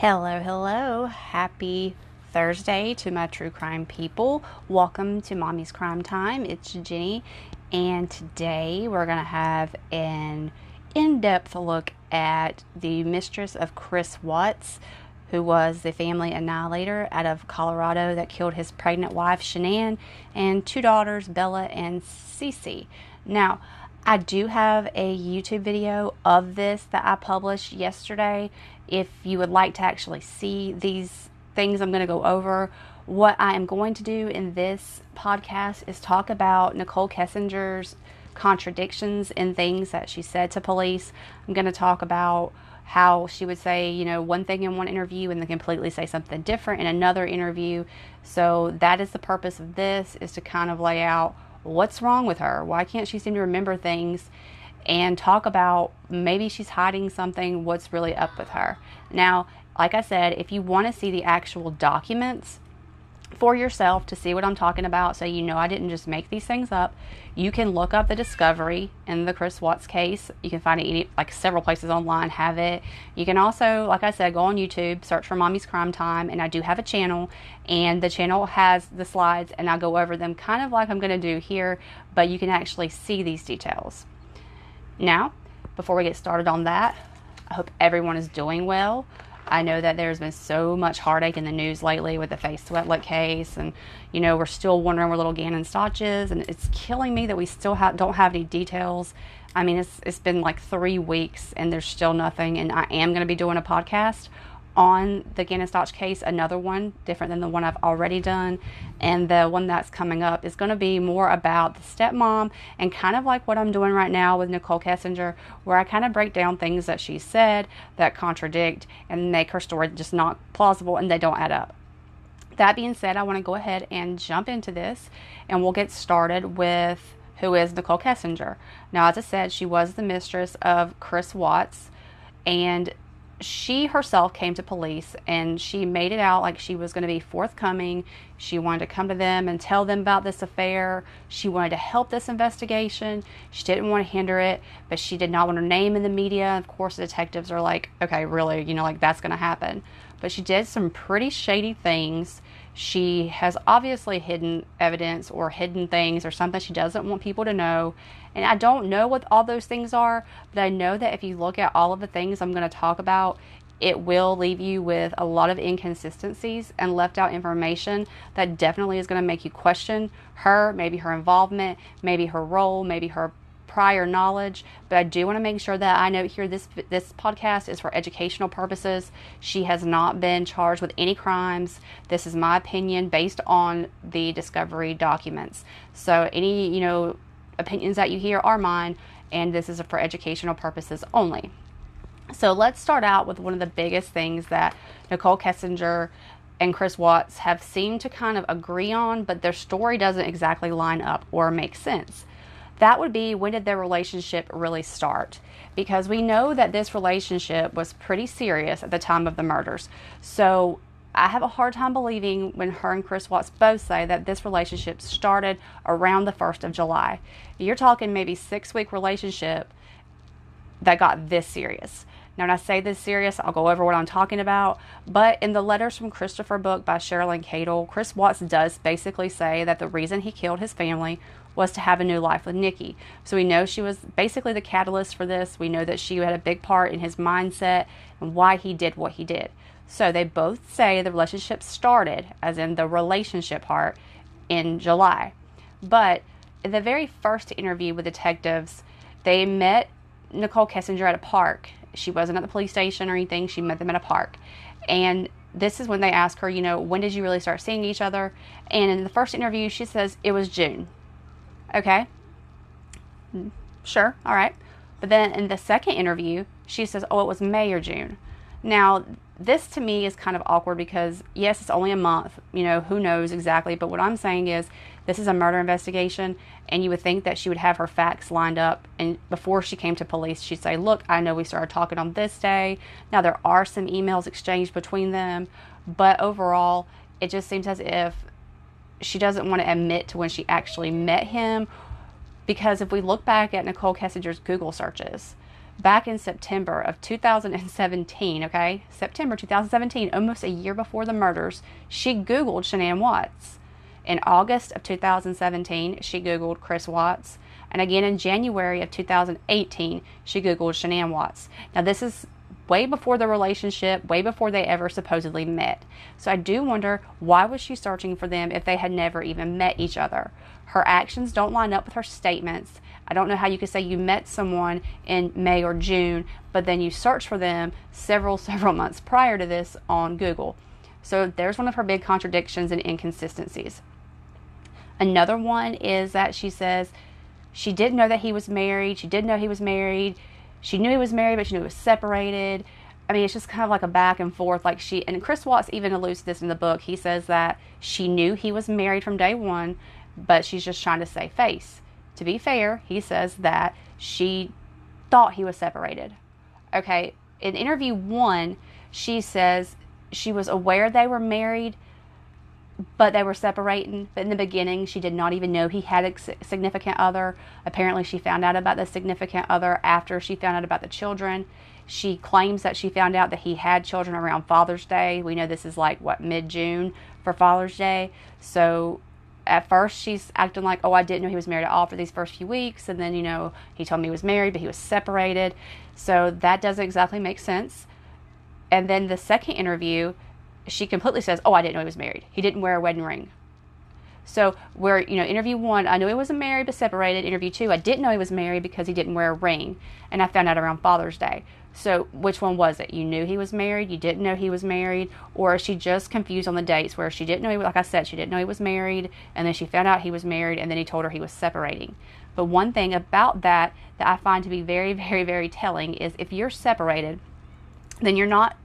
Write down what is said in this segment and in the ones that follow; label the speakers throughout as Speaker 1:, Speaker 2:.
Speaker 1: Hello, hello. Happy Thursday to my true crime people. Welcome to Mommy's Crime Time. It's Jenny, and today we're going to have an in depth look at the mistress of Chris Watts, who was the family annihilator out of Colorado that killed his pregnant wife, Shanann, and two daughters, Bella and Cece. Now, I do have a YouTube video of this that I published yesterday. If you would like to actually see these things I'm going to go over, what I am going to do in this podcast is talk about Nichol Kessinger's contradictions in things that she said to police. I'm going to talk about how she would say, you know, one thing in one interview and then completely say something different in another interview. So that is the purpose of this is to kind of lay out what's wrong with her? Why can't she seem to remember things? And talk about maybe she's hiding something, what's really up with her. Now, like I said, if you want to see the actual documents, for yourself to see what I'm talking about so you know I didn't just make these things up. You can look up the discovery in the Chris Watts case. You can find it any, like several places online have it. You can also, like I said, go on YouTube, search for Mommy's Crime Time, and I do have a channel, and the channel has the slides, and I go over them kind of like I'm going to do here, but you can actually see these details. Now, before we get started on that, I hope everyone is doing well. I know that there's been so much heartache in the news lately with the Faye Swetlik case, and you know we're still wondering where little Gannon Stauch is, and it's killing me that we still don't have any details. I mean, it's it's been like three weeks, and there's still nothing. And I am going to be doing a podcast on the Gannon case, another one different than the one I've already done. And the one that's coming up is going to be more about the stepmom and kind of like what I'm doing right now with Nichol Kessinger, where I kind of break down things that she said that contradict and make her story just not plausible and they don't add up. That being said, I want to go ahead and jump into this and we'll get started with who is Nichol Kessinger. Now, as I said, she was the mistress of Chris Watts and she herself came to police and she made it out like she was going to be forthcoming. She wanted to come to them and tell them about this affair. She wanted to help this investigation. She didn't want to hinder it, but she did not want her name in the media. Of course, the detectives are like, okay, really, you know, like that's going to happen. But she did some pretty shady things. She has obviously hidden evidence or hidden things or something she doesn't want people to know. And I don't know what all those things are, but I know that if you look at all of the things I'm going to talk about, it will leave you with a lot of inconsistencies and left out information that definitely is going to make you question her, maybe her involvement, maybe her role, maybe her prior knowledge, but I do want to make sure that I note here this this podcast is for educational purposes. She has not been charged with any crimes. This is my opinion based on the discovery documents. So any, you know, opinions that you hear are mine and this is for educational purposes only. So let's start out with one of the biggest things that Nichol Kessinger and Chris Watts have seemed to kind of agree on, but their story doesn't exactly line up or make sense that would be when did their relationship really start? Because we know that this relationship was pretty serious at the time of the murders. So I have a hard time believing when her and Chris Watts both say that this relationship started around the 1st of July. You're talking maybe six week relationship that got this serious. Now, when I say this serious, I'll go over what I'm talking about. But in the Letters from Christopher book by Cheryln Cadle, Chris Watts does basically say that the reason he killed his family was to have a new life with Nikki. So we know she was basically the catalyst for this. We know that she had a big part in his mindset and why he did what he did. So they both say the relationship started, as in the relationship part, in July. But in the very first interview with detectives, they met Nichol Kessinger at a park. She wasn't at the police station or anything, she met them at a park. And this is when they ask her, you know, when did you really start seeing each other? And in the first interview, she says it was June. Okay. Sure. All right. But then in the second interview, she says, oh, it was May or June. Now, this to me is kind of awkward because, yes, it's only a month. You know, who knows exactly. But what I'm saying is, this is a murder investigation, and you would think that she would have her facts lined up. And before she came to police, she'd say, Look, I know we started talking on this day. Now, there are some emails exchanged between them, but overall, it just seems as if she doesn't want to admit to when she actually met him because if we look back at Nichol Kessinger's Google searches, back in September of 2017, okay? September 2017, almost a year before the murders, she Googled Shanann Watts. In August of 2017, she Googled Chris Watts. And again in January of 2018, she Googled Shanann Watts. Now, this is way before the relationship, way before they ever supposedly met. So I do wonder why was she searching for them if they had never even met each other? Her actions don't line up with her statements. I don't know how you could say you met someone in May or June, but then you search for them several, several months prior to this on Google. So there's one of her big contradictions and inconsistencies. Another one is that she says she didn't know that he was married. She didn't know he was married. She knew he was married, but she knew he was separated. I mean, it's just kind of like a back and forth. Like she and Chris Watts even alludes to this in the book. He says that she knew he was married from day one, but she's just trying to save face. To be fair, he says that she thought he was separated. Okay, in interview one, she says she was aware they were married, but they were separating. But in the beginning, she did not even know he had a significant other. Apparently, she found out about the significant other after she found out about the children. She claims that she found out that he had children around Father's Day. We know this is like, what, mid June for Father's Day. So at first, she's acting like, oh, I didn't know he was married at all for these first few weeks. And then, you know, he told me he was married, but he was separated. So that doesn't exactly make sense. And then the second interview, she completely says, "Oh, I didn't know he was married. He didn't wear a wedding ring." So, where you know, interview one, I knew he wasn't married but separated. Interview two, I didn't know he was married because he didn't wear a ring, and I found out around Father's Day. So, which one was it? You knew he was married, you didn't know he was married, or she just confused on the dates where she didn't know, he, like I said, she didn't know he was married, and then she found out he was married, and then he told her he was separating. But one thing about that that I find to be very, very, very telling is if you're separated, then you're not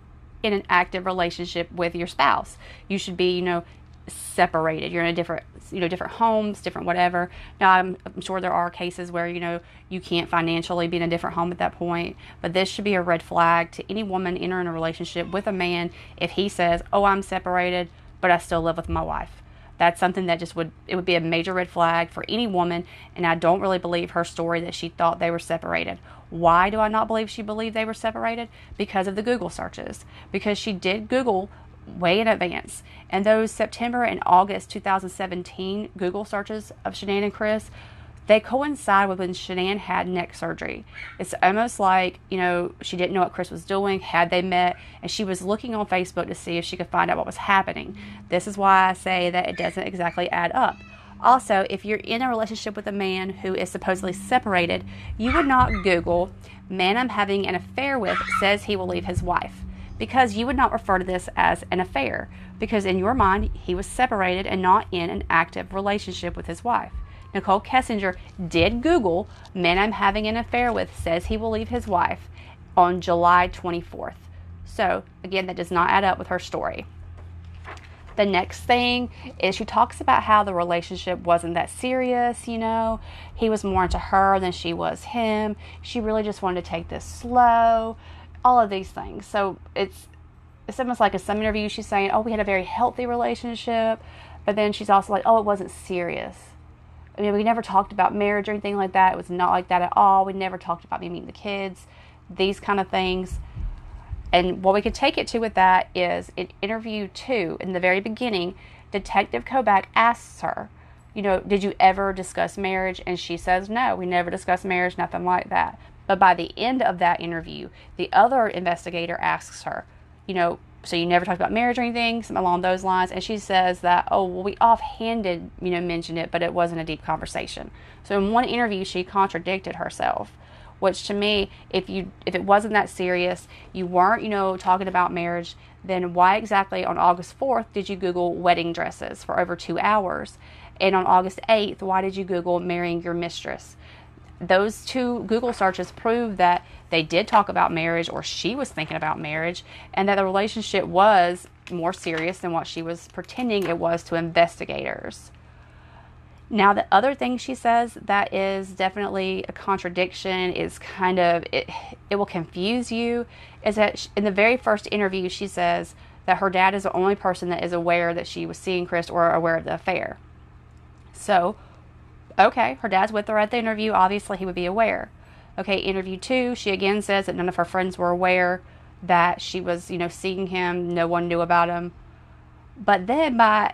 Speaker 1: in an active relationship with your spouse. You should be, you know, separated. You're in a different, you know, different homes, different whatever. Now, I'm, I'm, sure there are cases where, you know, you can't financially be in a different home at that point, but this should be a red flag to any woman entering a relationship with a man if he says, Oh, I'm separated, but I still live with my wife. That's something that just would it would be a major red flag for any woman and I don't really believe her story that she thought they were separated why do I not believe she believed they were separated? Because of the Google searches. Because she did Google way in advance. And those September and August 2017 Google searches of Shanann and Chris, they coincide with when Shanann had neck surgery. It's almost like, you know, she didn't know what Chris was doing, had they met, and she was looking on Facebook to see if she could find out what was happening. This is why I say that it doesn't exactly add up. Also, if you're in a relationship with a man who is supposedly separated, you would not Google, man I'm having an affair with says he will leave his wife, because you would not refer to this as an affair, because in your mind, he was separated and not in an active relationship with his wife. Nichol Kessinger did Google, man I'm having an affair with says he will leave his wife on July 24th. So, again, that does not add up with her story. The next thing is she talks about how the relationship wasn't that serious, you know. He was more into her than she was him. She really just wanted to take this slow. All of these things. So it's it's almost like in some interview she's saying, "Oh, we had a very healthy relationship," but then she's also like, "Oh, it wasn't serious." I mean, we never talked about marriage or anything like that. It was not like that at all. We never talked about me meeting the kids, these kind of things. And what we could take it to with that is in interview two, in the very beginning, Detective Koback asks her, you know, did you ever discuss marriage? And she says, no, we never discussed marriage, nothing like that. But by the end of that interview, the other investigator asks her, you know, so you never talked about marriage or anything, along those lines. And she says that, oh, well, we offhanded, you know, mentioned it, but it wasn't a deep conversation. So in one interview, she contradicted herself which to me if you if it wasn't that serious you weren't you know talking about marriage then why exactly on august 4th did you google wedding dresses for over two hours and on august 8th why did you google marrying your mistress those two google searches prove that they did talk about marriage or she was thinking about marriage and that the relationship was more serious than what she was pretending it was to investigators now, the other thing she says that is definitely a contradiction is kind of it, it will confuse you is that in the very first interview, she says that her dad is the only person that is aware that she was seeing Chris or aware of the affair. So, okay, her dad's with her at the interview. Obviously, he would be aware. Okay, interview two, she again says that none of her friends were aware that she was, you know, seeing him. No one knew about him. But then by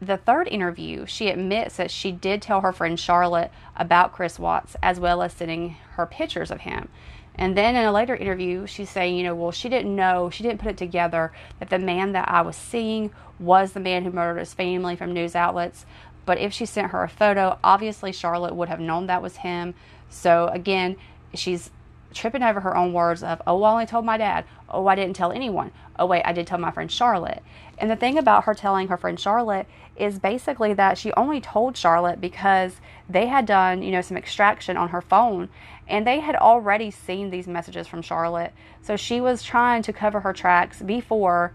Speaker 1: the third interview, she admits that she did tell her friend Charlotte about Chris Watts as well as sending her pictures of him. And then in a later interview, she's saying, you know, well, she didn't know, she didn't put it together that the man that I was seeing was the man who murdered his family from news outlets. But if she sent her a photo, obviously Charlotte would have known that was him. So again, she's tripping over her own words of, oh, I only told my dad. Oh, I didn't tell anyone. Oh, wait, I did tell my friend Charlotte. And the thing about her telling her friend Charlotte is basically that she only told Charlotte because they had done, you know, some extraction on her phone and they had already seen these messages from Charlotte. So she was trying to cover her tracks before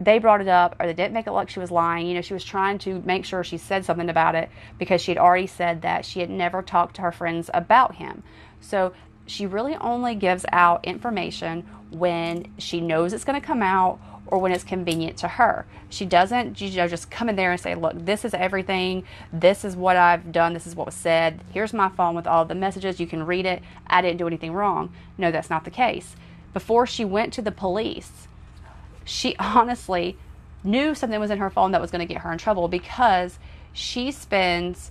Speaker 1: they brought it up or they didn't make it look she was lying. You know, she was trying to make sure she said something about it because she had already said that she had never talked to her friends about him. So she really only gives out information when she knows it's going to come out or when it's convenient to her. She doesn't you know, just come in there and say, Look, this is everything. This is what I've done. This is what was said. Here's my phone with all the messages. You can read it. I didn't do anything wrong. No, that's not the case. Before she went to the police, she honestly knew something was in her phone that was going to get her in trouble because she spends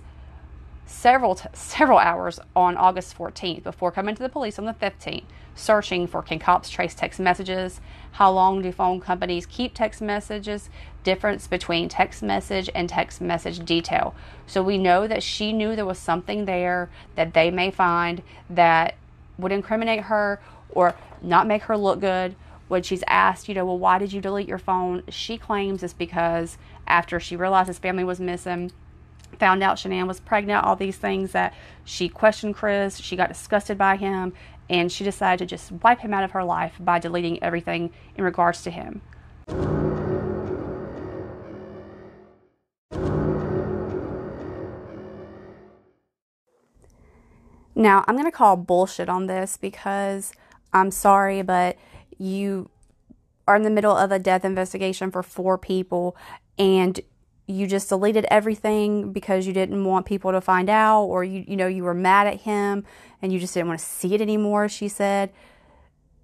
Speaker 1: several t- several hours on August 14th before coming to the police on the 15th, searching for can cops trace text messages? How long do phone companies keep text messages? Difference between text message and text message detail. So we know that she knew there was something there that they may find that would incriminate her or not make her look good. When she's asked, you know, well, why did you delete your phone? She claims it's because after she realized his family was missing, found out Shanann was pregnant, all these things that she questioned Chris, she got disgusted by him, and she decided to just wipe him out of her life by deleting everything in regards to him. Now, I'm going to call bullshit on this because I'm sorry, but you are in the middle of a death investigation for four people and you just deleted everything because you didn't want people to find out or you you know you were mad at him and you just didn't want to see it anymore she said.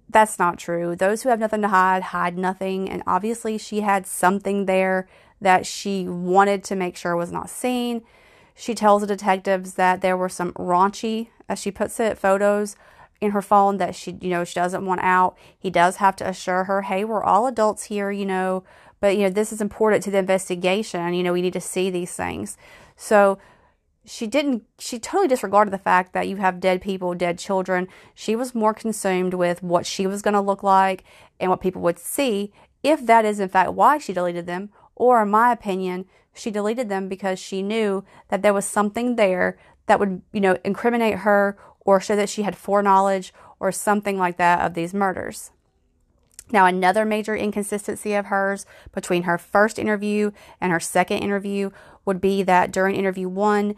Speaker 1: That's not true. Those who have nothing to hide hide nothing. And obviously she had something there that she wanted to make sure was not seen. She tells the detectives that there were some raunchy as she puts it photos in her phone that she you know she doesn't want out. He does have to assure her hey we're all adults here you know but you know this is important to the investigation. You know we need to see these things. So she didn't she totally disregarded the fact that you have dead people dead children. She was more consumed with what she was going to look like and what people would see if that is in fact why she deleted them. Or in my opinion she deleted them because she knew that there was something there that would you know incriminate her or show that she had foreknowledge or something like that of these murders now, another major inconsistency of hers between her first interview and her second interview would be that during interview one,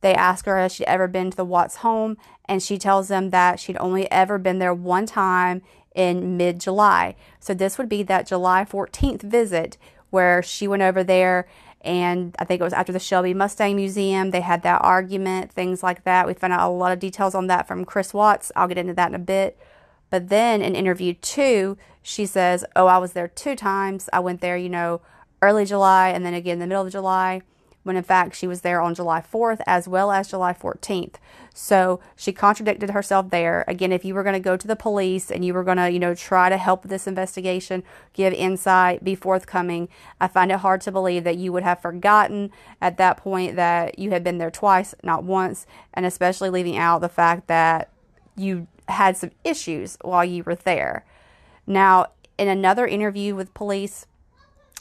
Speaker 1: they ask her if she'd ever been to the Watts home, and she tells them that she'd only ever been there one time in mid July. So, this would be that July 14th visit where she went over there, and I think it was after the Shelby Mustang Museum. They had that argument, things like that. We found out a lot of details on that from Chris Watts. I'll get into that in a bit. But then in interview two, she says, Oh, I was there two times. I went there, you know, early July and then again in the middle of July, when in fact she was there on July 4th as well as July 14th. So she contradicted herself there. Again, if you were going to go to the police and you were going to, you know, try to help this investigation, give insight, be forthcoming, I find it hard to believe that you would have forgotten at that point that you had been there twice, not once, and especially leaving out the fact that you had some issues while you were there. Now, in another interview with police,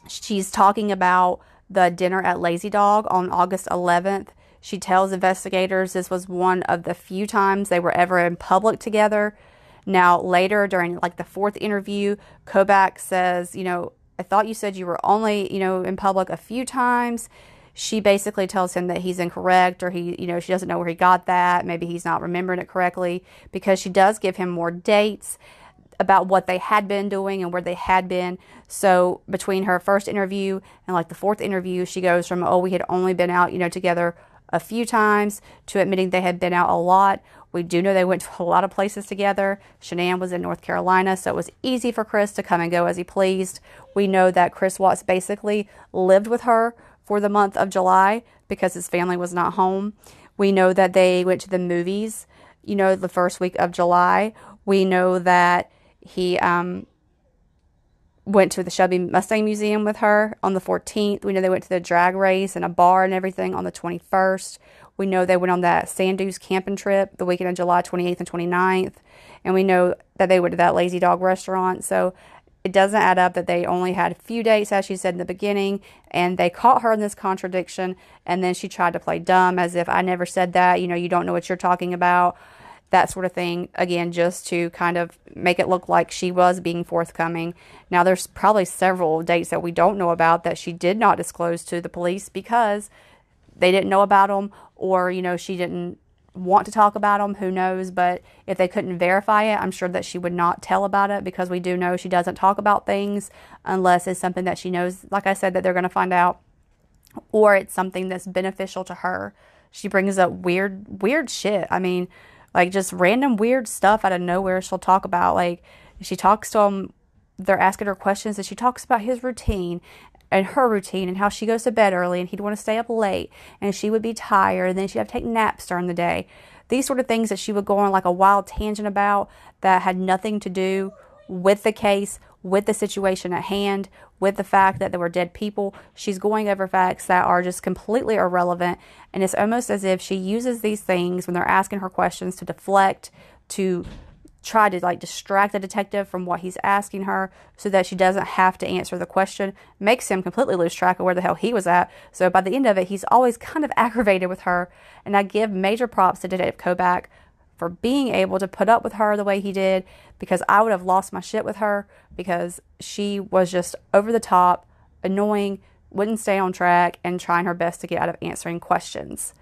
Speaker 1: she's talking about the dinner at Lazy Dog on August 11th. She tells investigators this was one of the few times they were ever in public together. Now, later during like the fourth interview, Koback says, you know, I thought you said you were only, you know, in public a few times she basically tells him that he's incorrect or he, you know, she doesn't know where he got that. Maybe he's not remembering it correctly because she does give him more dates about what they had been doing and where they had been. So between her first interview and like the fourth interview, she goes from, oh, we had only been out, you know, together a few times to admitting they had been out a lot. We do know they went to a lot of places together. Shanann was in North Carolina, so it was easy for Chris to come and go as he pleased. We know that Chris Watts basically lived with her for the month of July because his family was not home. We know that they went to the movies, you know, the first week of July. We know that he um, went to the Shelby Mustang Museum with her on the 14th. We know they went to the drag race and a bar and everything on the 21st. We know they went on that Sand Dunes camping trip the weekend of July 28th and 29th. And we know that they went to that Lazy Dog restaurant. So it doesn't add up that they only had a few dates, as she said in the beginning, and they caught her in this contradiction. And then she tried to play dumb as if I never said that. You know, you don't know what you're talking about. That sort of thing. Again, just to kind of make it look like she was being forthcoming. Now, there's probably several dates that we don't know about that she did not disclose to the police because they didn't know about them or, you know, she didn't want to talk about them, who knows? But if they couldn't verify it, I'm sure that she would not tell about it because we do know she doesn't talk about things unless it's something that she knows, like I said, that they're going to find out, or it's something that's beneficial to her. She brings up weird, weird shit. I mean, like just random weird stuff out of nowhere she'll talk about. Like she talks to him, they're asking her questions, and she talks about his routine and her routine and how she goes to bed early and he'd want to stay up late and she would be tired and then she'd have to take naps during the day. These sort of things that she would go on like a wild tangent about that had nothing to do with the case, with the situation at hand, with the fact that there were dead people. She's going over facts that are just completely irrelevant. And it's almost as if she uses these things when they're asking her questions to deflect, to try to like distract the detective from what he's asking her so that she doesn't have to answer the question makes him completely lose track of where the hell he was at so by the end of it he's always kind of aggravated with her and i give major props to detective koback for being able to put up with her the way he did because i would have lost my shit with her because she was just over the top annoying wouldn't stay on track and trying her best to get out of answering questions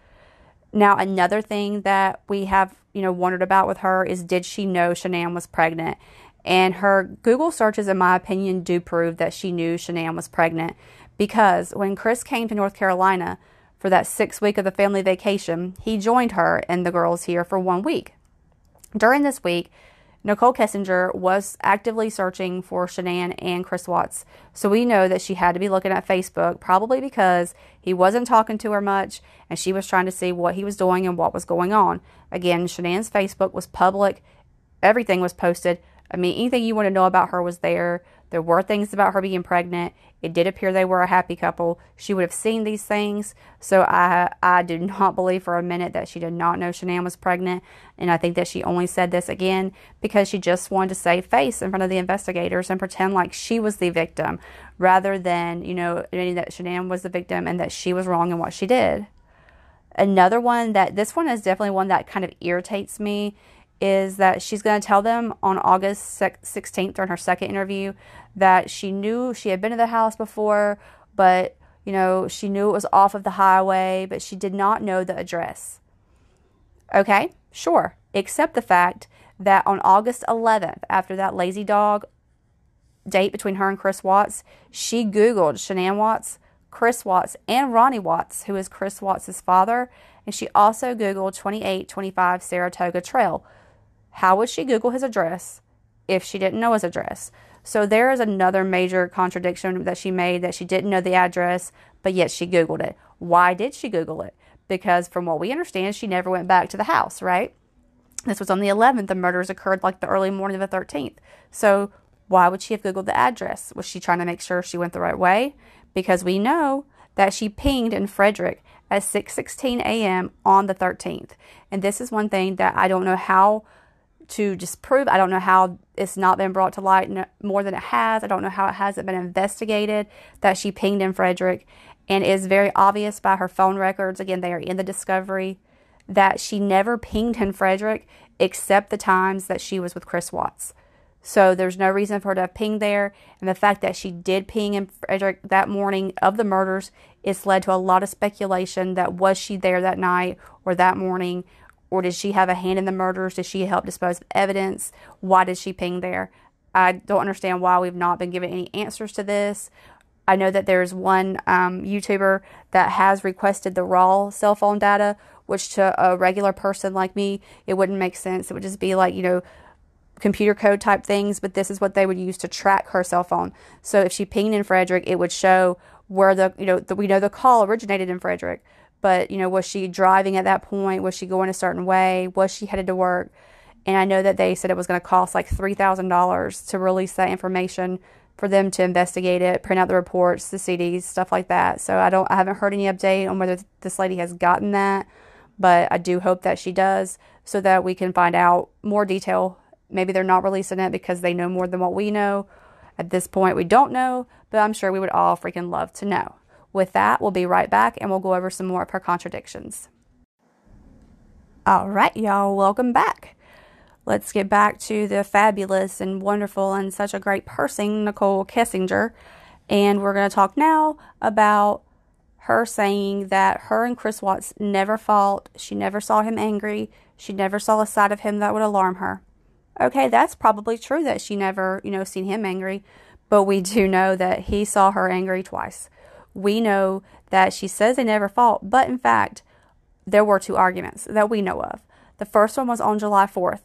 Speaker 1: now, another thing that we have, you know, wondered about with her is did she know Shanann was pregnant? And her Google searches, in my opinion, do prove that she knew Shanann was pregnant because when Chris came to North Carolina for that six week of the family vacation, he joined her and the girls here for one week. During this week, Nichol Kessinger was actively searching for Shanann and Chris Watts, so we know that she had to be looking at Facebook, probably because he wasn't talking to her much and she was trying to see what he was doing and what was going on. Again, Shanann's Facebook was public, everything was posted. I mean, anything you want to know about her was there. There were things about her being pregnant. It did appear they were a happy couple. She would have seen these things. So I I do not believe for a minute that she did not know Shanann was pregnant. And I think that she only said this again because she just wanted to save face in front of the investigators and pretend like she was the victim rather than, you know, admitting that Shanann was the victim and that she was wrong in what she did. Another one that this one is definitely one that kind of irritates me is that she's going to tell them on August 16th during her second interview that she knew she had been to the house before, but you know, she knew it was off of the highway, but she did not know the address. Okay, sure, except the fact that on August 11th, after that lazy dog date between her and Chris Watts, she Googled Shanann Watts, Chris Watts, and Ronnie Watts, who is Chris Watts's father, and she also Googled 2825 Saratoga Trail, how would she Google his address if she didn't know his address? So there is another major contradiction that she made that she didn't know the address, but yet she Googled it. Why did she Google it? Because from what we understand, she never went back to the house, right? This was on the 11th. The murders occurred like the early morning of the 13th. So why would she have Googled the address? Was she trying to make sure she went the right way? Because we know that she pinged in Frederick at 6:16 a.m. on the 13th. And this is one thing that I don't know how to disprove. I don't know how it's not been brought to light more than it has. I don't know how it hasn't been investigated that she pinged in Frederick. And is very obvious by her phone records, again, they are in the discovery, that she never pinged in Frederick except the times that she was with Chris Watts. So there's no reason for her to have pinged there. And the fact that she did ping in Frederick that morning of the murders, it's led to a lot of speculation that was she there that night or that morning or did she have a hand in the murders? Did she help dispose of evidence? Why did she ping there? I don't understand why we've not been given any answers to this. I know that there's one um, YouTuber that has requested the raw cell phone data, which to a regular person like me, it wouldn't make sense. It would just be like, you know, computer code type things, but this is what they would use to track her cell phone. So if she pinged in Frederick, it would show where the, you know, the, we know the call originated in Frederick, but, you know, was she driving at that point? Was she going a certain way? Was she headed to work? And I know that they said it was going to cost like $3,000 to release that information for them to investigate it, print out the reports, the CDs, stuff like that. So I don't I haven't heard any update on whether this lady has gotten that, but I do hope that she does so that we can find out more detail. Maybe they're not releasing it because they know more than what we know. At this point, we don't know, but I'm sure we would all freaking love to know. With that, we'll be right back and we'll go over some more of her contradictions. All right, y'all, welcome back let's get back to the fabulous and wonderful and such a great person, Nichol Kessinger. And we're going to talk now about her saying that her and Chris Watts never fought. She never saw him angry. She never saw a side of him that would alarm her. Okay, that's probably true that she never, you know, seen him angry, but we do know that he saw her angry twice. We know that she says they never fought, but in fact, there were two arguments that we know of. The first one was on July 4th.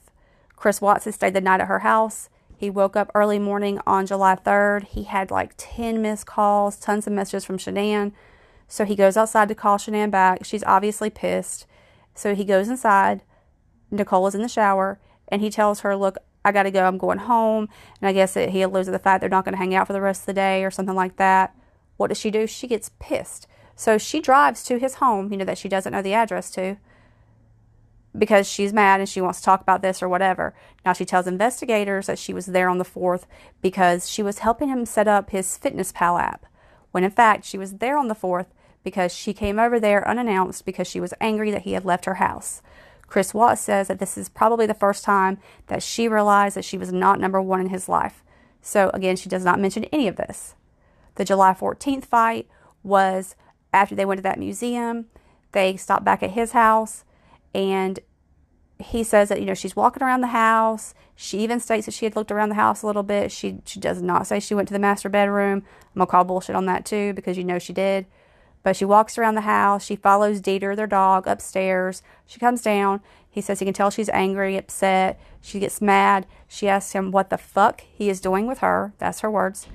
Speaker 1: Chris Watson stayed the night at her house. He woke up early morning on July 3rd. He had like 10 missed calls, tons of messages from Shanann. So he goes outside to call Shanann back. She's obviously pissed. So he goes inside. Nichol is in the shower and he tells her, Look, I got to go. I'm going home. And I guess it, he alludes to the fact they're not going to hang out for the rest of the day or something like that. What does she do? She gets pissed. So she drives to his home, you know, that she doesn't know the address to because she's mad and she wants to talk about this or whatever. Now she tells investigators that she was there on the 4th because she was helping him set up his Fitness Pal app, when in fact she was there on the 4th because she came over there unannounced because she was angry that he had left her house. Chris Watts says that this is probably the first time that she realized that she was not number one in his life. So again, she does not mention any of this. The July 14th fight was after they went to that museum. They stopped back at his house and he says that you know she's walking around the house. She even states that she had looked around the house a little bit. She she does not say she went to the master bedroom. I'm gonna call bullshit on that too because you know she did. But she walks around the house. She follows Dieter, their dog, upstairs. She comes down. He says he can tell she's angry, upset. She gets mad. She asks him what the fuck he is doing with her. That's her words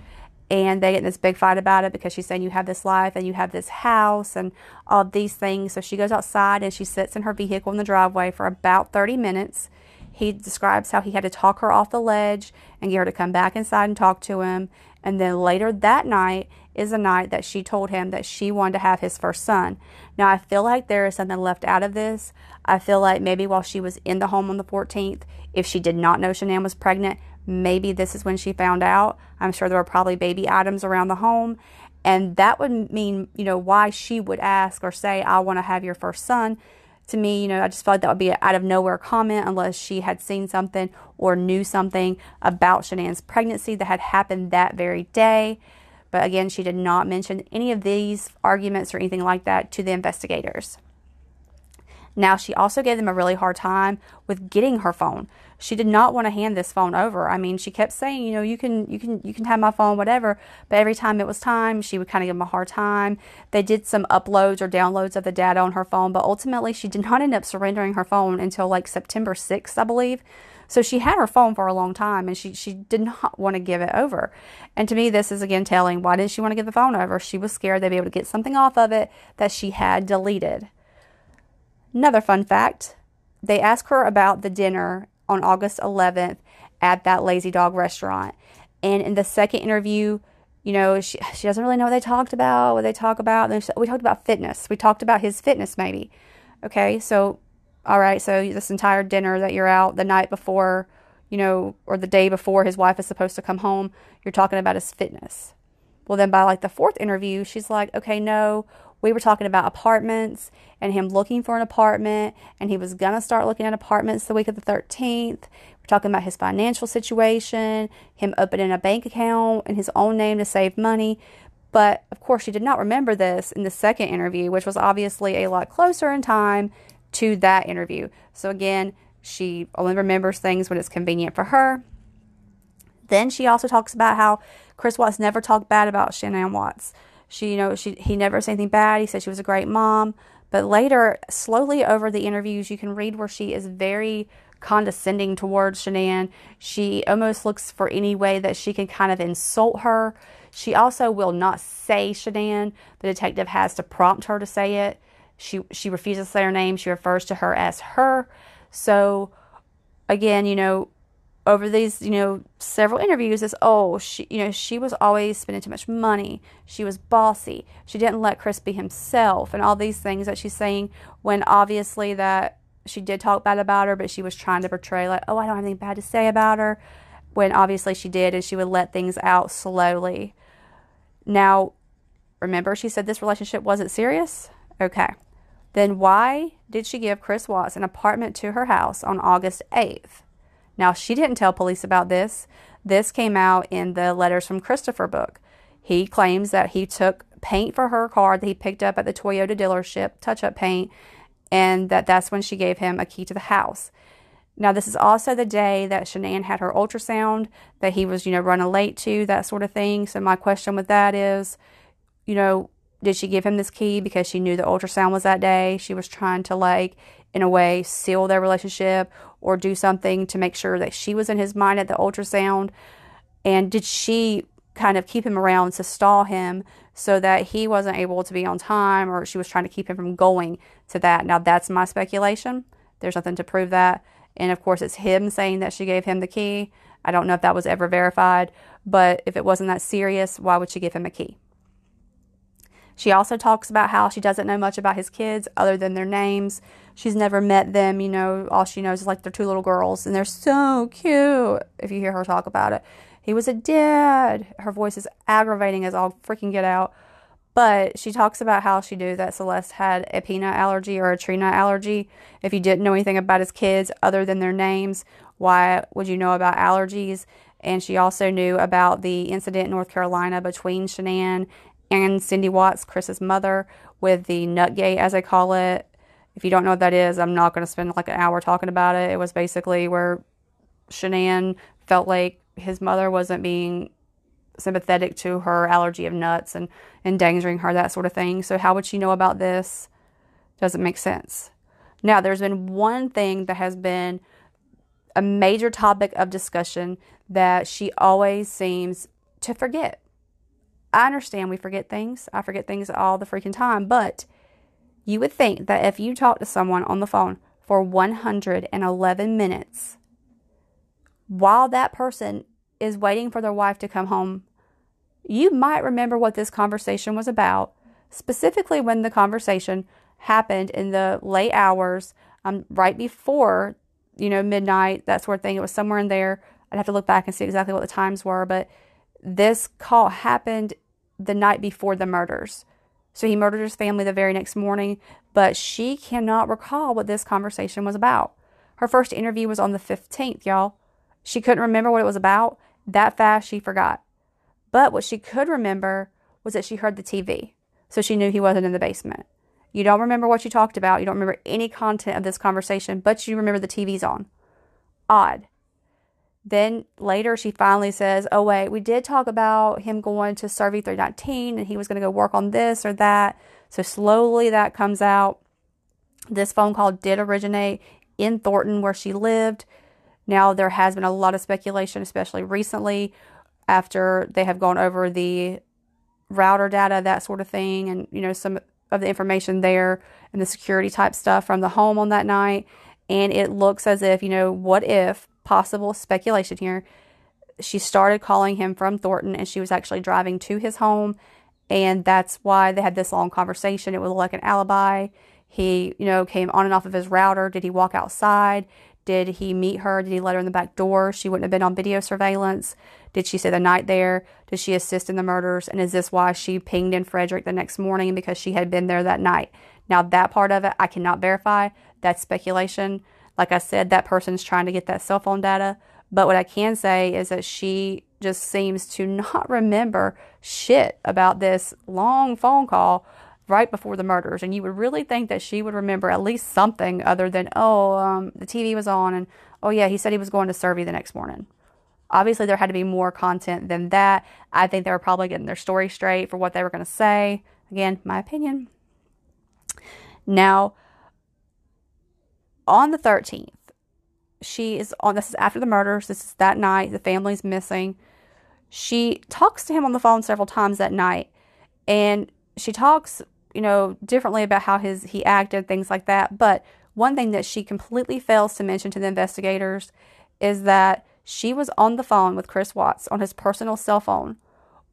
Speaker 1: and they get in this big fight about it because she's saying you have this life and you have this house and all these things. So she goes outside and she sits in her vehicle in the driveway for about 30 minutes. He describes how he had to talk her off the ledge and get her to come back inside and talk to him. And then later that night is a night that she told him that she wanted to have his first son. Now, I feel like there is something left out of this. I feel like maybe while she was in the home on the 14th, if she did not know Shanann was pregnant, Maybe this is when she found out. I'm sure there were probably baby items around the home. And that would mean, you know, why she would ask or say, I want to have your first son. To me, you know, I just felt like that would be an out of nowhere comment unless she had seen something or knew something about Shanann's pregnancy that had happened that very day. But again, she did not mention any of these arguments or anything like that to the investigators. Now, she also gave them a really hard time with getting her phone. She did not want to hand this phone over. I mean, she kept saying, you know, you can, you can, you can have my phone, whatever. But every time it was time, she would kind of give them a hard time. They did some uploads or downloads of the data on her phone, but ultimately, she did not end up surrendering her phone until like September 6th, I believe. So she had her phone for a long time and she, she did not want to give it over. And to me, this is again telling why didn't she want to give the phone over? She was scared they'd be able to get something off of it that she had deleted. Another fun fact they asked her about the dinner on August 11th at that Lazy Dog restaurant. And in the second interview, you know, she, she doesn't really know what they talked about, what they talk about. Then we talked about fitness. We talked about his fitness, maybe. Okay, so, all right, so this entire dinner that you're out the night before, you know, or the day before his wife is supposed to come home, you're talking about his fitness. Well, then by like the fourth interview, she's like, okay, no, we were talking about apartments and him looking for an apartment and he was going to start looking at apartments the week of the 13th. We're talking about his financial situation, him opening a bank account in his own name to save money. But of course, she did not remember this in the second interview, which was obviously a lot closer in time to that interview. So again, she only remembers things when it's convenient for her. Then she also talks about how Chris Watts never talked bad about Shanann Watts. She, you know, she he never said anything bad. He said she was a great mom, But later, slowly over the interviews, you can read where she is very condescending towards Shanann. She almost looks for any way that she can kind of insult her. She also will not say Shanann. The detective has to prompt her to say it. She she refuses to say her name. She refers to her as her. So again, you know, over these, you know, several interviews is oh, she you know, she was always spending too much money. She was bossy. She didn't let Chris be himself and all these things that she's saying when obviously that she did talk bad about her, but she was trying to portray like, oh, I don't have anything bad to say about her. When obviously she did, and she would let things out slowly. Now, remember, she said this relationship wasn't serious? Okay. Then why did she give Chris Watts an apartment to her house on August 8th? Now, she didn't tell police about this. This came out in the Letters from Christopher book. He claims that he took paint for her car that he picked up at the Toyota dealership, touch up paint, and that that's when she gave him a key to the house. Now, this is also the day that Shanann had her ultrasound that he was, you know, running late to, that sort of thing. So, my question with that is, you know, did she give him this key because she knew the ultrasound was that day? She was trying to, like, in a way, seal their relationship or do something to make sure that she was in his mind at the ultrasound. And did she kind of keep him around to stall him so that he wasn't able to be on time or she was trying to keep him from going to that? Now, that's my speculation. There's nothing to prove that. And of course, it's him saying that she gave him the key. I don't know if that was ever verified, but if it wasn't that serious, why would she give him a key? She also talks about how she doesn't know much about his kids other than their names. She's never met them, you know, all she knows is like they're two little girls and they're so cute if you hear her talk about it. He was a dad. Her voice is aggravating as all freaking get out. But she talks about how she knew that Celeste had a peanut allergy or a tree nut allergy. If you didn't know anything about his kids other than their names, why would you know about allergies? And she also knew about the incident in North Carolina between Shanann and Cindy Watts, Chris's mother, with the Nutgate, as I call it. If you don't know what that is, I'm not going to spend like an hour talking about it. It was basically where Shanann felt like his mother wasn't being sympathetic to her allergy of nuts and endangering her, that sort of thing. So, how would she know about this? Doesn't make sense. Now, there's been one thing that has been a major topic of discussion that she always seems to forget. I understand we forget things. I forget things all the freaking time, but you would think that if you talk to someone on the phone for 111 minutes while that person is waiting for their wife to come home, you might remember what this conversation was about, specifically when the conversation happened in the late hours, um, right before, you know, midnight, that sort of thing. It was somewhere in there. I'd have to look back and see exactly what the times were, but this call happened the night before the murders. So he murdered his family the very next morning, but she cannot recall what this conversation was about. Her first interview was on the 15th, y'all. She couldn't remember what it was about. That fast, she forgot. But what she could remember was that she heard the TV, so she knew he wasn't in the basement. You don't remember what you talked about. You don't remember any content of this conversation, but you remember the TV's on. Odd. Then later, she finally says, Oh, wait, we did talk about him going to Cervi 319 and he was going to go work on this or that. So slowly that comes out. This phone call did originate in Thornton, where she lived. Now, there has been a lot of speculation, especially recently, after they have gone over the router data, that sort of thing, and you know, some of the information there and the security type stuff from the home on that night. And it looks as if, you know, what if possible speculation here? She started calling him from Thornton and she was actually driving to his home. And that's why they had this long conversation. It was like an alibi. He, you know, came on and off of his router. Did he walk outside? Did he meet her? Did he let her in the back door? She wouldn't have been on video surveillance. Did she stay the night there? Did she assist in the murders? And is this why she pinged in Frederick the next morning because she had been there that night? Now, that part of it, I cannot verify. That's speculation. Like I said, that person's trying to get that cell phone data. But what I can say is that she just seems to not remember shit about this long phone call right before the murders. And you would really think that she would remember at least something other than, oh, um, the TV was on and, oh, yeah, he said he was going to Cervi the next morning. Obviously, there had to be more content than that. I think they were probably getting their story straight for what they were going to say. Again, my opinion. Now, on the 13th, she is on this is after the murders. This is that night. The family's missing. She talks to him on the phone several times that night, and she talks, you know, differently about how his he acted, things like that. But one thing that she completely fails to mention to the investigators is that she was on the phone with Chris Watts on his personal cell phone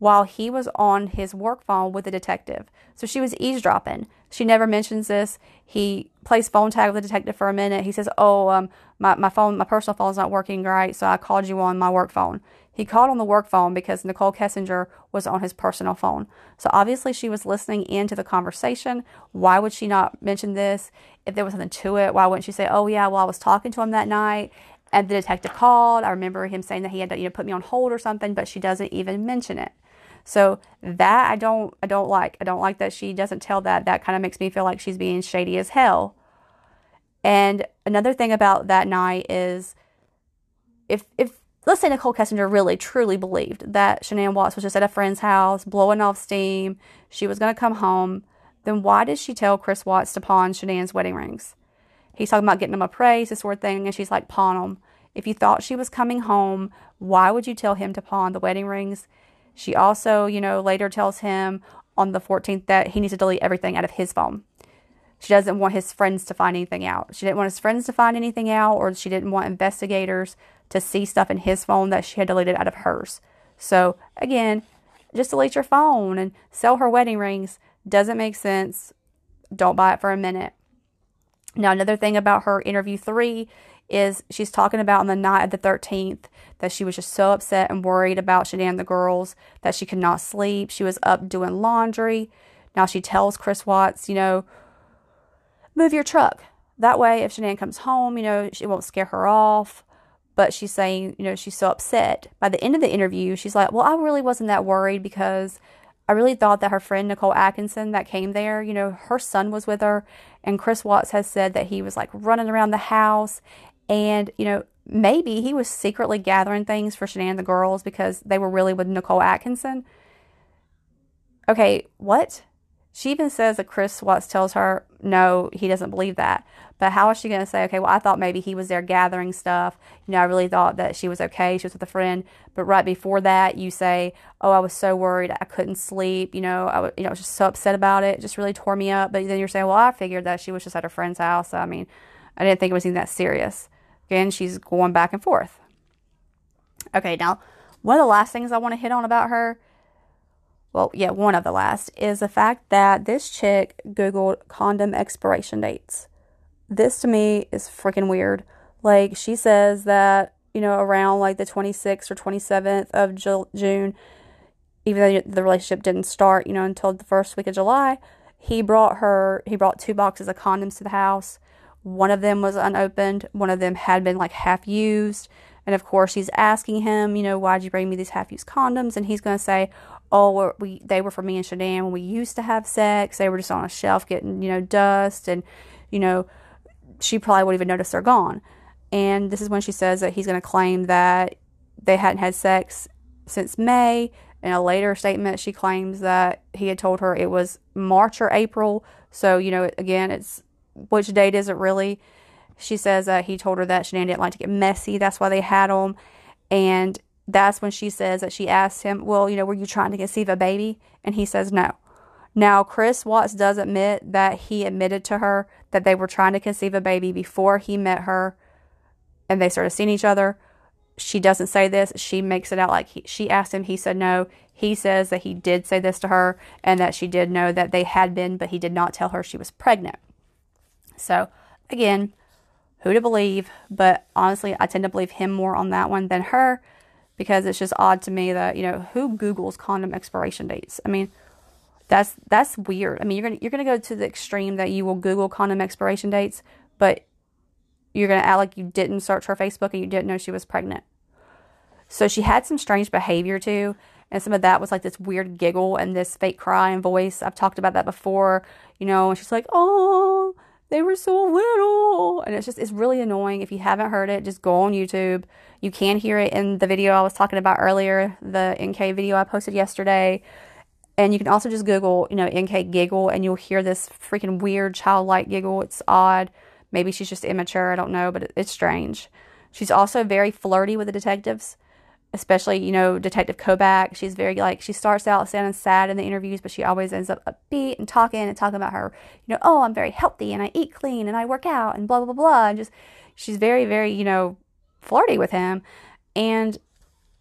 Speaker 1: while he was on his work phone with the detective. So she was eavesdropping. She never mentions this. He plays phone tag with the detective for a minute. He says, Oh, um, my, my phone, my personal phone is not working right, so I called you on my work phone. He called on the work phone because Nichol Kessinger was on his personal phone. So obviously she was listening into the conversation. Why would she not mention this? If there was something to it, why wouldn't she say, Oh yeah, well I was talking to him that night and the detective called. I remember him saying that he had to, you know, put me on hold or something, but she doesn't even mention it. So that I don't I don't like. I don't like that she doesn't tell that. That kind of makes me feel like she's being shady as hell. And another thing about that night is if if let's say Nichol Kessinger really truly believed that Shanann Watts was just at a friend's house blowing off steam, she was going to come home, then why did she tell Chris Watts to pawn Shanann's wedding rings? He's talking about getting them appraised, this sort of thing, and she's like, pawn them. If you thought she was coming home, why would you tell him to pawn the wedding rings? She also, you know, later tells him on the 14th that he needs to delete everything out of his phone. She doesn't want his friends to find anything out. She didn't want his friends to find anything out, or she didn't want investigators to see stuff in his phone that she had deleted out of hers. So, again, just delete your phone and sell her wedding rings doesn't make sense. Don't buy it for a minute. Now, another thing about her interview three is she's talking about on the night of the 13th that she was just so upset and worried about Shanann and the girls that she could not sleep. She was up doing laundry. Now she tells Chris Watts, you know, move your truck. That way, if Shanann comes home, you know, it won't scare her off. But she's saying, you know, she's so upset. By the end of the interview, she's like, well, I really wasn't that worried because I really thought that her friend Nicole Atkinson that came there, you know, her son was with her. And Chris Watts has said that he was like running around the house and, you know, maybe he was secretly gathering things for Shanann and the girls because they were really with Nicole Atkinson. Okay, what? She even says that Chris Watts tells her, no, he doesn't believe that. But how is she going to say, okay, well, I thought maybe he was there gathering stuff. You know, I really thought that she was okay. She was with a friend. But right before that, you say, oh, I was so worried. I couldn't sleep. You know, I, you know, I was just so upset about it. it. just really tore me up. But then you're saying, well, I figured that she was just at her friend's house. I mean, I didn't think it was even that serious. Again, she's going back and forth. Okay, now, one of the last things I want to hit on about her, well, yeah, one of the last, is the fact that this chick Googled condom expiration dates. This to me is freaking weird. Like, she says that, you know, around like the 26th or 27th of June, even though the relationship didn't start, you know, until the first week of July, he brought her, he brought two boxes of condoms to the house one of them was unopened, one of them had been like half used. And of course, she's asking him, you know, why'd you bring me these half used condoms? And he's going to say, oh, we they were for me and Shanann when we used to have sex. They were just on a shelf getting, you know, dust. And, you know, she probably wouldn't even notice they're gone. And this is when she says that he's going to claim that they hadn't had sex since May. In a later statement, she claims that he had told her it was March or April. So, you know, again, it's which date is it really? She says uh, he told her that Shanann didn't like to get messy. That's why they had him. And that's when she says that she asked him, Well, you know, were you trying to conceive a baby? And he says no. Now, Chris Watts does admit that he admitted to her that they were trying to conceive a baby before he met her and they started seeing each other. She doesn't say this. She makes it out like he, she asked him. He said no. He says that he did say this to her and that she did know that they had been, but he did not tell her she was pregnant. So, again, who to believe, but honestly, I tend to believe him more on that one than her because it's just odd to me that, you know, who Googles condom expiration dates? I mean, that's that's weird. I mean, you're gonna you're gonna go to the extreme that you will Google condom expiration dates, but you're gonna act like you didn't search her Facebook and you didn't know she was pregnant. So she had some strange behavior too, and some of that was like this weird giggle and this fake cry and voice. I've talked about that before, you know, and she's like, oh, they were so little. And it's just, it's really annoying. If you haven't heard it, just go on YouTube. You can hear it in the video I was talking about earlier, the NK video I posted yesterday. And you can also just Google, you know, NK giggle, and you'll hear this freaking weird childlike giggle. It's odd. Maybe she's just immature. I don't know, but it's strange. She's also very flirty with the detectives, especially, you know, Detective Koback. She's very, like, she starts out sounding sad in the interviews, but she always ends up upbeat and talking and talking about her, you know, oh, I'm very healthy and I eat clean and I work out and blah, blah, blah, blah. And just, she's very, very, you know, flirty with him. And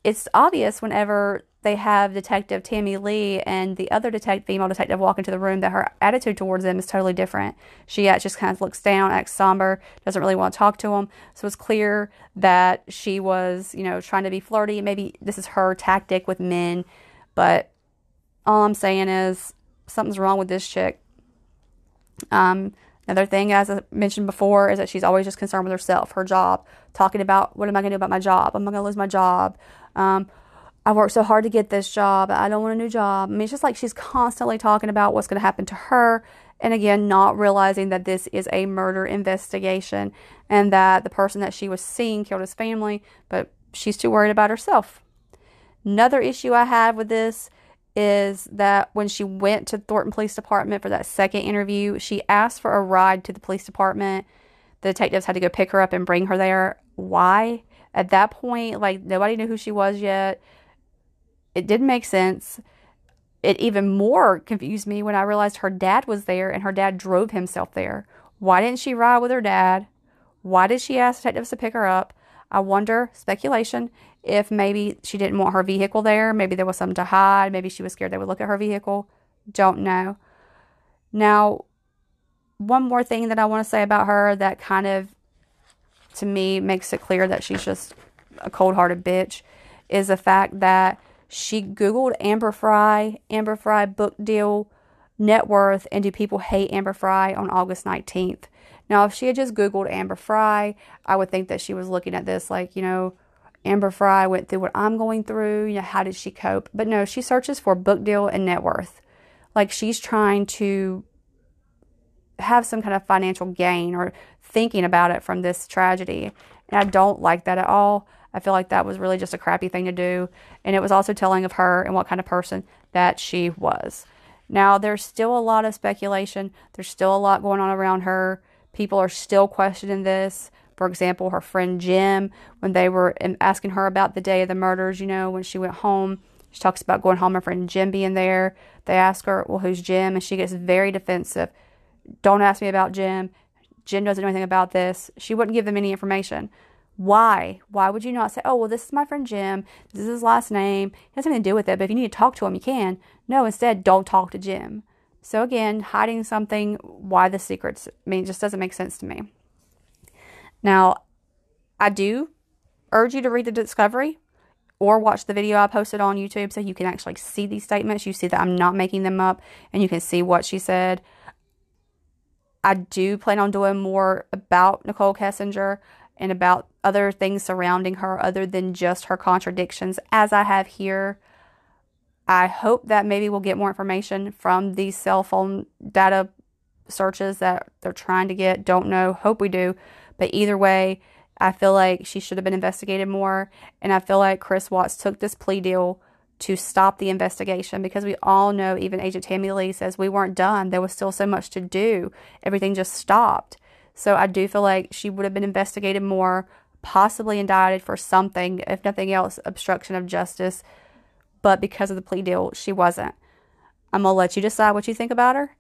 Speaker 1: it's obvious whenever they have Detective Tammy Lee and the other female detective walk into the room that her attitude towards them is totally different. She just kind of looks down, acts somber, doesn't really want to talk to him. So it's clear that she was, you know, trying to be flirty. Maybe this is her tactic with men, but all I'm saying is something's wrong with this chick. Um, another thing, as I mentioned before, is that she's always just concerned with herself, her job, talking about what am I going to do about my job? Am I going to lose my job? Um, I worked so hard to get this job. I don't want a new job. I mean, it's just like she's constantly talking about what's going to happen to her. And again, not realizing that this is a murder investigation and that the person that she was seeing killed his family, but she's too worried about herself. Another issue I have with this is that when she went to Thornton Police Department for that second interview, she asked for a ride to the police department. The detectives had to go pick her up and bring her there. Why? At that point, like nobody knew who she was yet. It didn't make sense. It even more confused me when I realized her dad was there and her dad drove himself there. Why didn't she ride with her dad? Why did she ask detectives to pick her up? I wonder, speculation, if maybe she didn't want her vehicle there. Maybe there was something to hide. Maybe she was scared they would look at her vehicle. Don't know. Now, one more thing that I want to say about her that kind of, to me, makes it clear that she's just a cold hearted bitch is the fact that she Googled Amber Frey, Amber Frey book deal, net worth, and do people hate Amber Frey on August 19th. Now, if she had just Googled Amber Frey, I would think that she was looking at this like, you know, Amber Frey went through what I'm going through. You know, how did she cope? But no, she searches for book deal and net worth. Like she's trying to have some kind of financial gain or thinking about it from this tragedy. And I don't like that at all. I feel like that was really just a crappy thing to do. And it was also telling of her and what kind of person that she was. Now, there's still a lot of speculation. There's still a lot going on around her. People are still questioning this. For example, her friend Jim, when they were asking her about the day of the murders, you know, when she went home, she talks about going home, her friend Jim being there. They ask her, Well, who's Jim? And she gets very defensive. Don't ask me about Jim. Jim doesn't know anything about this. She wouldn't give them any information. Why? Why would you not say, oh, well, this is my friend Jim. This is his last name. He has nothing to do with it, but if you need to talk to him, you can. No, instead, don't talk to Jim. So again, hiding something, why the secrets? I mean, it just doesn't make sense to me. Now, I do urge you to read the discovery or watch the video I posted on YouTube so you can actually see these statements. You see that I'm not making them up and you can see what she said. I do plan on doing more about Nichol Kessinger and about other things surrounding her other than just her contradictions, as I have here. I hope that maybe we'll get more information from these cell phone data searches that they're trying to get. Don't know. Hope we do. But either way, I feel like she should have been investigated more. And I feel like Chris Watts took this plea deal to stop the investigation because we all know, even Agent Tammy Lee says we weren't done. There was still so much to do. Everything just stopped. So I do feel like she would have been investigated more, possibly indicted for something, if nothing else, obstruction of justice. But because of the plea deal, she wasn't. I'm going to let you decide what you think about her.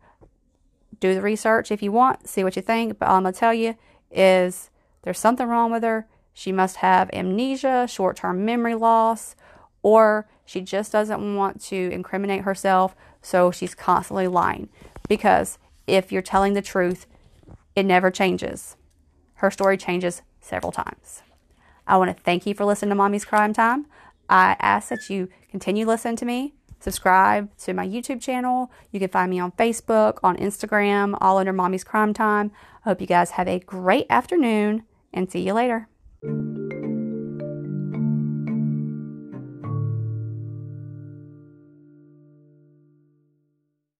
Speaker 1: Do the research if you want, see what you think. But all I'm going to tell you is there's something wrong with her. She must have amnesia, short term memory loss, or she just doesn't want to incriminate herself, so she's constantly lying. Because if you're telling the truth, it never changes. Her story changes several times. I want to thank you for listening to Mommy's Crime Time. I ask that you continue listening to me. Subscribe to my YouTube channel. You can find me on Facebook, on Instagram, all under Mommy's Crime Time. I hope you guys have a great afternoon and see you later.